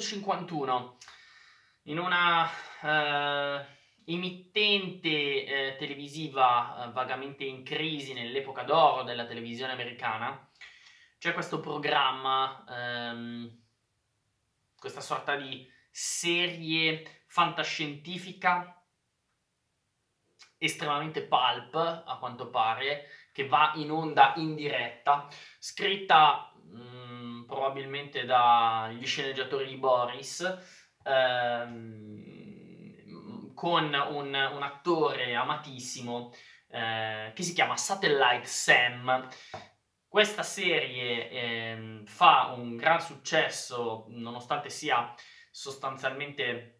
1951 in una eh, emittente eh, televisiva eh, vagamente in crisi nell'epoca d'oro della televisione americana, c'è questo programma, ehm, questa sorta di serie fantascientifica estremamente pulp, a quanto pare, che va in onda in diretta, scritta mh, mm, probabilmente dagli sceneggiatori di Boris, ehm, con un, un, attore amatissimo eh, che si chiama Satellite Sam. Questa serie eh, fa un gran successo nonostante sia sostanzialmente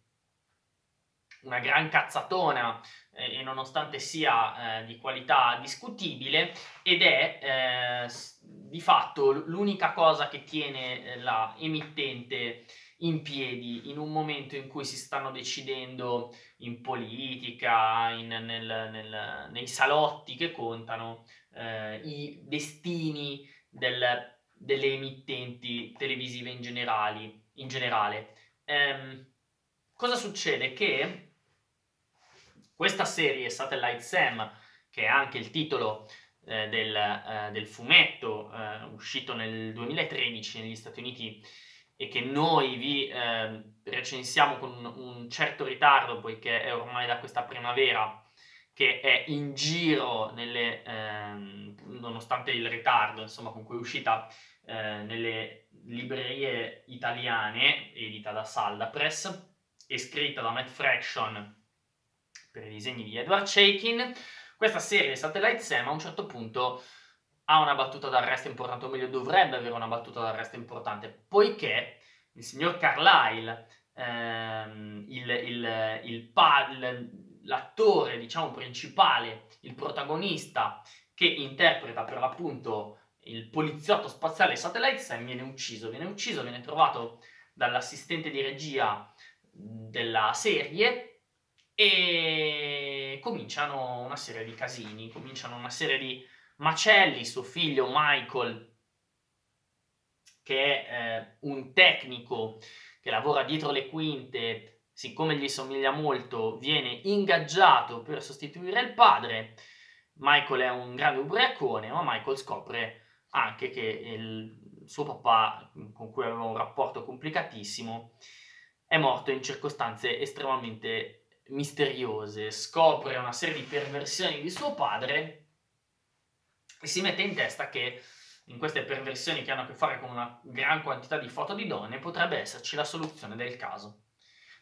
una gran cazzatona eh, e nonostante sia eh, di qualità discutibile ed è eh, di fatto l'unica cosa che tiene eh, la emittente in piedi in un momento in cui si stanno decidendo in politica, in, nel, nel, nei salotti che contano eh, i destini del, delle emittenti televisive in, generali, in generale. Ehm, cosa succede? Che questa serie, Satellite Sam, che è anche il titolo eh, del, eh, del, fumetto eh, uscito nel 2013 negli Stati Uniti e che noi vi ehm, recensiamo con un, certo ritardo, poiché è ormai da questa primavera che è in giro, nelle, ehm, nonostante il ritardo insomma, con cui è uscita eh, nelle librerie italiane, edita da Salda Press e scritta da Matt Fraction disegni di Edward Shakin. Questa serie Satellite Sam a un certo punto ha una battuta d'arresto importante, o meglio dovrebbe avere una battuta d'arresto importante, poiché il signor Carlyle, ehm, il, il, il l'attore diciamo principale, il protagonista che interpreta per l'appunto il poliziotto spaziale Satellite Sam viene ucciso, viene ucciso, viene trovato dall'assistente di regia della serie e cominciano una serie di casini, cominciano una serie di macelli. Suo figlio Michael, che è eh, un tecnico che lavora dietro le quinte, siccome gli somiglia molto, viene ingaggiato per sostituire il padre. Michael è un grande ubriacone, ma Michael scopre anche che il suo papà, con cui aveva un rapporto complicatissimo, è morto in circostanze estremamente misteriose, scopre una serie di perversioni di suo padre e si mette in testa che in queste perversioni che hanno a che fare con una gran quantità di foto di donne potrebbe esserci la soluzione del caso.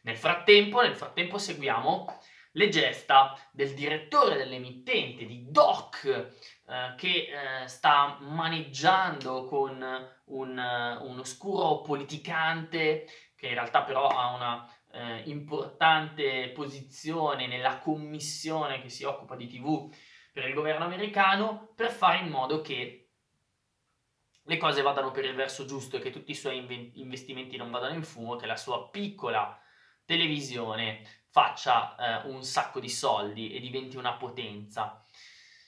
Nel frattempo, nel frattempo seguiamo le gesta del direttore dell'emittente, di Doc, eh, che eh, sta maneggiando con un, un oscuro politicante che in realtà però ha una eh, importante posizione nella commissione che si occupa di TV per il governo americano per fare in modo che le cose vadano per il verso giusto e che tutti i suoi investimenti non vadano in fumo, che la sua piccola televisione faccia eh, un sacco di soldi e diventi una potenza.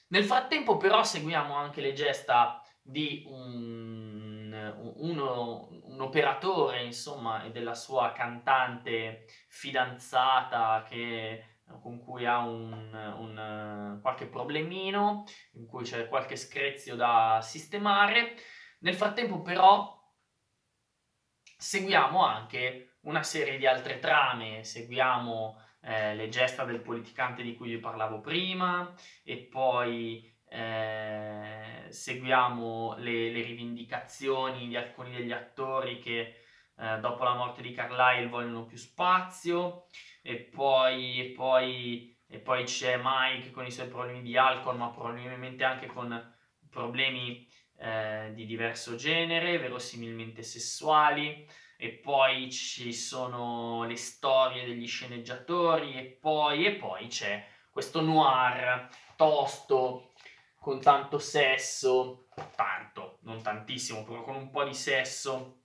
Nel frattempo però seguiamo anche le gesta di un, uno, un operatore, insomma, e della sua cantante fidanzata che, con cui ha un, un, qualche problemino, in cui c'è qualche screzio da sistemare. Nel frattempo però seguiamo anche una serie di altre trame, seguiamo eh, le gesta del politicante di cui vi parlavo prima e poi eh, seguiamo le, le, rivendicazioni di alcuni degli attori che eh, dopo la morte di Carlyle vogliono più spazio e poi, e, poi, e poi c'è Mike con i suoi problemi di alcol ma probabilmente anche con problemi eh, di diverso genere, verosimilmente sessuali. E poi ci sono le storie degli sceneggiatori e poi, e poi c'è questo noir tosto con tanto sesso, tanto, non tantissimo, però con un po' di sesso,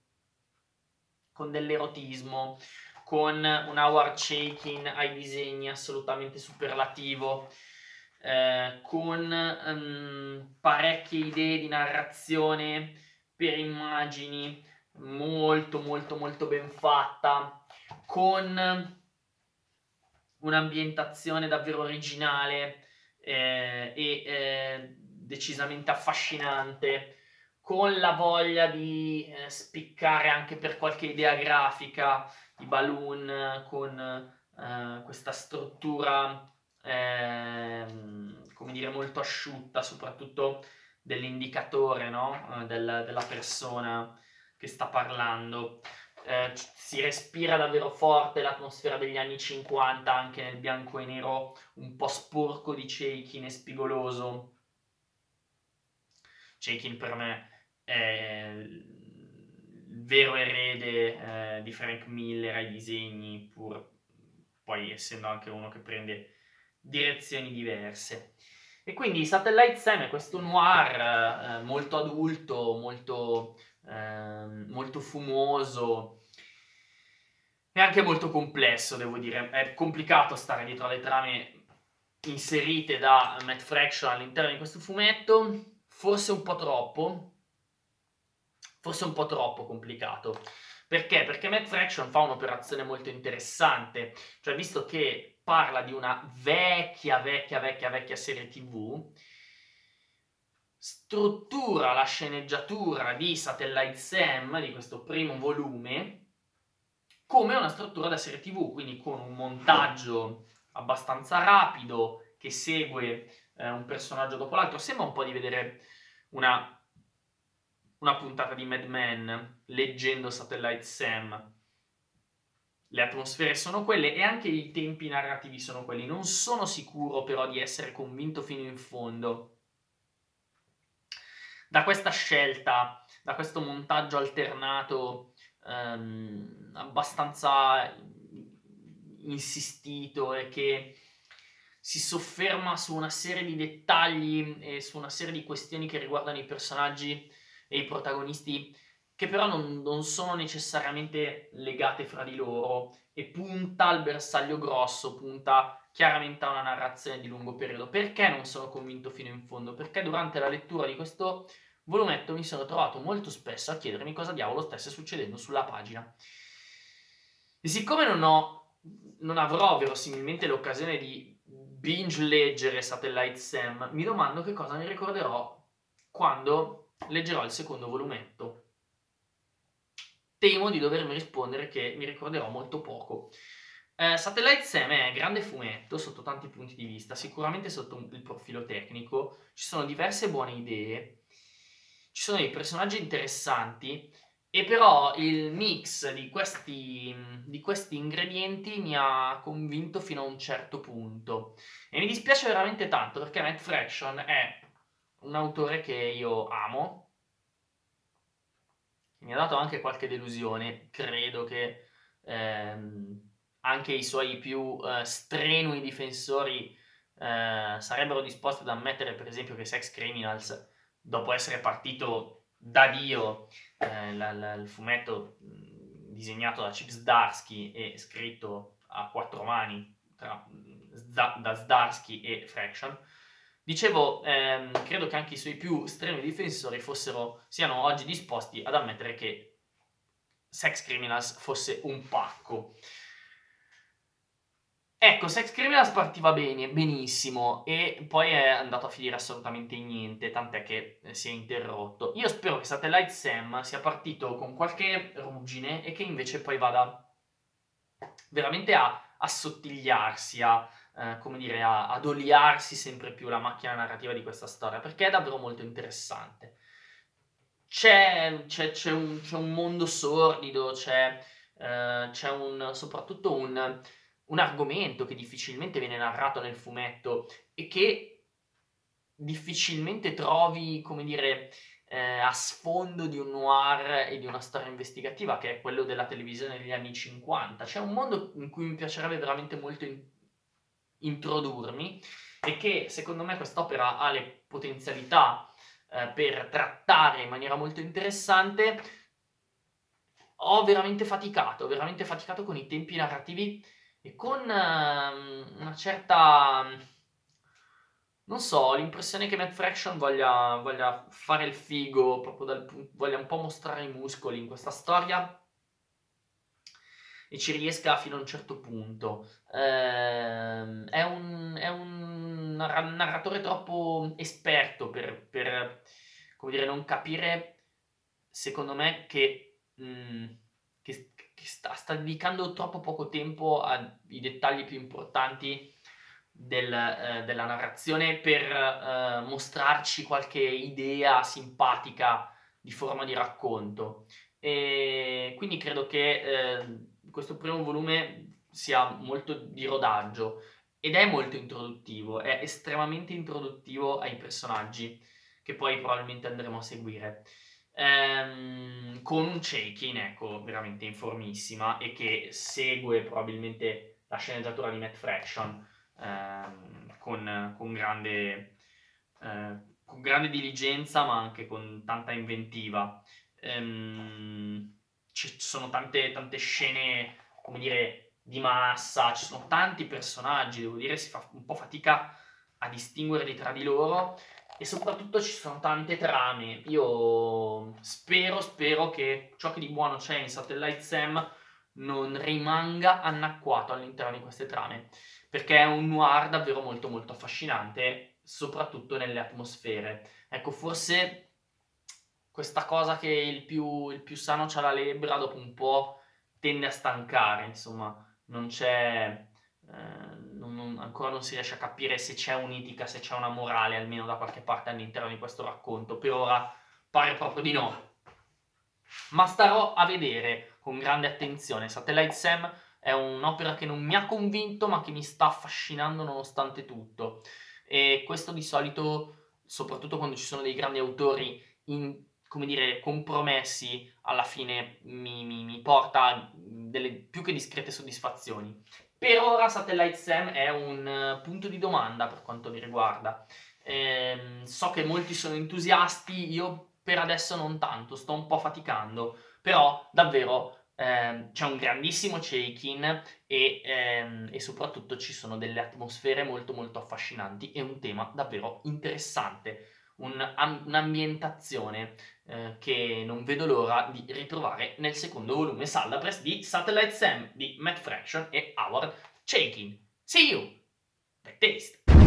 con dell'erotismo, con un Howard shaking ai disegni assolutamente superlativo, eh, con um, parecchie idee di narrazione per immagini, molto molto molto ben fatta, con un'ambientazione davvero originale eh, e eh, decisamente affascinante, con la voglia di eh, spiccare anche per qualche idea grafica, i balloon con eh, questa struttura, ehm, come dire, molto asciutta, soprattutto dell'indicatore no? Eh, del, della persona che sta parlando. Eh, si respira davvero forte l'atmosfera degli anni 50 anche nel bianco e nero un po' sporco di Chaikin e spigoloso. Chaikin per me è il vero erede eh, di Frank Miller ai disegni, pur poi essendo anche uno che prende direzioni diverse. E quindi Satellite Sam è questo noir eh, molto adulto, molto, eh, molto fumoso e anche molto complesso, devo dire. È complicato stare dietro alle trame inserite da Matt Fraction all'interno di questo fumetto, forse un po' troppo, forse un po' troppo complicato. Perché? Perché Matt Fraction fa un'operazione molto interessante, cioè visto che parla di una vecchia, vecchia, vecchia, vecchia serie tv, struttura la sceneggiatura di Satellite Sam, di questo primo volume, come una struttura da serie tv, quindi con un montaggio abbastanza rapido che segue eh, un personaggio dopo l'altro. Sembra un po' di vedere una una puntata di Mad Men leggendo Satellite Sam. Le atmosfere sono quelle e anche i tempi narrativi sono quelli. Non sono sicuro però di essere convinto fino in fondo da questa scelta, da questo montaggio alternato ehm, abbastanza insistito e che si sofferma su una serie di dettagli e su una serie di questioni che riguardano i personaggi e i protagonisti che però non, non, sono necessariamente legate fra di loro e punta al bersaglio grosso, punta chiaramente a una narrazione di lungo periodo. Perché non sono convinto fino in fondo? Perché durante la lettura di questo volumetto mi sono trovato molto spesso a chiedermi cosa diavolo stesse succedendo sulla pagina. E siccome non, ho, non avrò verosimilmente l'occasione di binge leggere Satellite Sam, mi domando che cosa ne ricorderò quando leggerò il secondo volumetto. Temo di dovermi rispondere che mi ricorderò molto poco. Eh, Satellite Sam è grande fumetto sotto tanti punti di vista, sicuramente sotto il profilo tecnico, ci sono diverse buone idee, ci sono dei personaggi interessanti e però il mix di questi, di questi ingredienti mi ha convinto fino a un certo punto e mi dispiace veramente tanto perché Matt Fraction è un autore che io amo, mi ha dato anche qualche delusione, credo che ehm, anche i suoi più eh, strenui difensori eh, sarebbero disposti ad ammettere per esempio che Sex Criminals, dopo essere partito da Dio, eh, la, la, il fumetto disegnato da Chip Zdarsky e scritto a quattro mani tra, da Zdarsky e Fraction, Dicevo, ehm, credo che anche i suoi più estremi difensori fossero, siano oggi disposti ad ammettere che Sex Criminals fosse un pacco. Ecco, Sex Criminals partiva bene, benissimo, e poi è andato a finire assolutamente in niente, tant'è che si è interrotto. Io spero che Satellite Sam sia partito con qualche ruggine e che invece poi vada veramente a assottigliarsi, a eh, come dire, a, ad oliarsi sempre più la macchina narrativa di questa storia, perché è davvero molto interessante. C'è, c'è, c'è, un, c'è un, mondo sordido, c'è, eh, un, soprattutto un, un argomento che difficilmente viene narrato nel fumetto e che difficilmente trovi, come dire, eh, a sfondo di un noir e di una storia investigativa che è quello della televisione degli anni 50. C'è un mondo in cui mi piacerebbe veramente molto in- introdurmi e che secondo me quest'opera ha le potenzialità eh, per trattare in maniera molto interessante, ho veramente faticato, ho veramente faticato con i tempi narrativi e con uh, una certa non so, ho l'impressione che Matt Fraction voglia, voglia fare il figo, proprio dal, voglia un po' mostrare i muscoli in questa storia e ci riesca fino a un certo punto. Eh, è, un, è un narratore troppo esperto per, per dire, non capire, secondo me, che, mh, mm, che, che sta, sta, dedicando troppo poco tempo ai dettagli più importanti del, eh, della narrazione per eh, mostrarci qualche idea simpatica di forma di racconto. E quindi credo che eh, questo primo volume sia molto di rodaggio ed è molto introduttivo, è estremamente introduttivo ai personaggi che poi probabilmente andremo a seguire. Ehm, con un Chaikin, ecco, veramente informissima e che segue probabilmente la sceneggiatura di Matt Fraction ehm, con, con, grande, eh, con, grande, diligenza ma anche con tanta inventiva. Ehm, ci sono tante, tante scene, come dire, di massa, ci sono tanti personaggi, devo dire, si fa un po' fatica a distinguerli tra di loro e soprattutto ci sono tante trame. Io spero, spero che ciò che di buono c'è in Satellite Sam non rimanga annacquato all'interno di queste trame, perché è un noir davvero molto molto affascinante, soprattutto nelle atmosfere. Ecco, forse questa cosa che il più, il più sano c'ha la lebbra dopo un po' tende a stancare, insomma, non c'è... Eh, non, non, ancora non si riesce a capire se c'è un'etica, se c'è una morale almeno da qualche parte all'interno di questo racconto. Per ora pare proprio di no. Ma starò a vedere con grande attenzione. Satellite Sam è un'opera che non mi ha convinto, ma che mi sta affascinando nonostante tutto. E questo di solito, soprattutto quando ci sono dei grandi autori in, come dire, compromessi, alla fine mi, mi, mi porta delle più che discrete soddisfazioni. Per ora Satellite Sam è un uh, punto di domanda per quanto mi riguarda. Eh, so che molti sono entusiasti, io per adesso non tanto, sto un po' faticando però davvero eh, c'è un grandissimo check-in e, ehm, e, soprattutto ci sono delle atmosfere molto molto affascinanti e un tema davvero interessante, un, un'ambientazione eh, che non vedo l'ora di ritrovare nel secondo volume Salda Press di Satellite Sam di Matt Fraction e Howard Chaikin. See you! Back taste!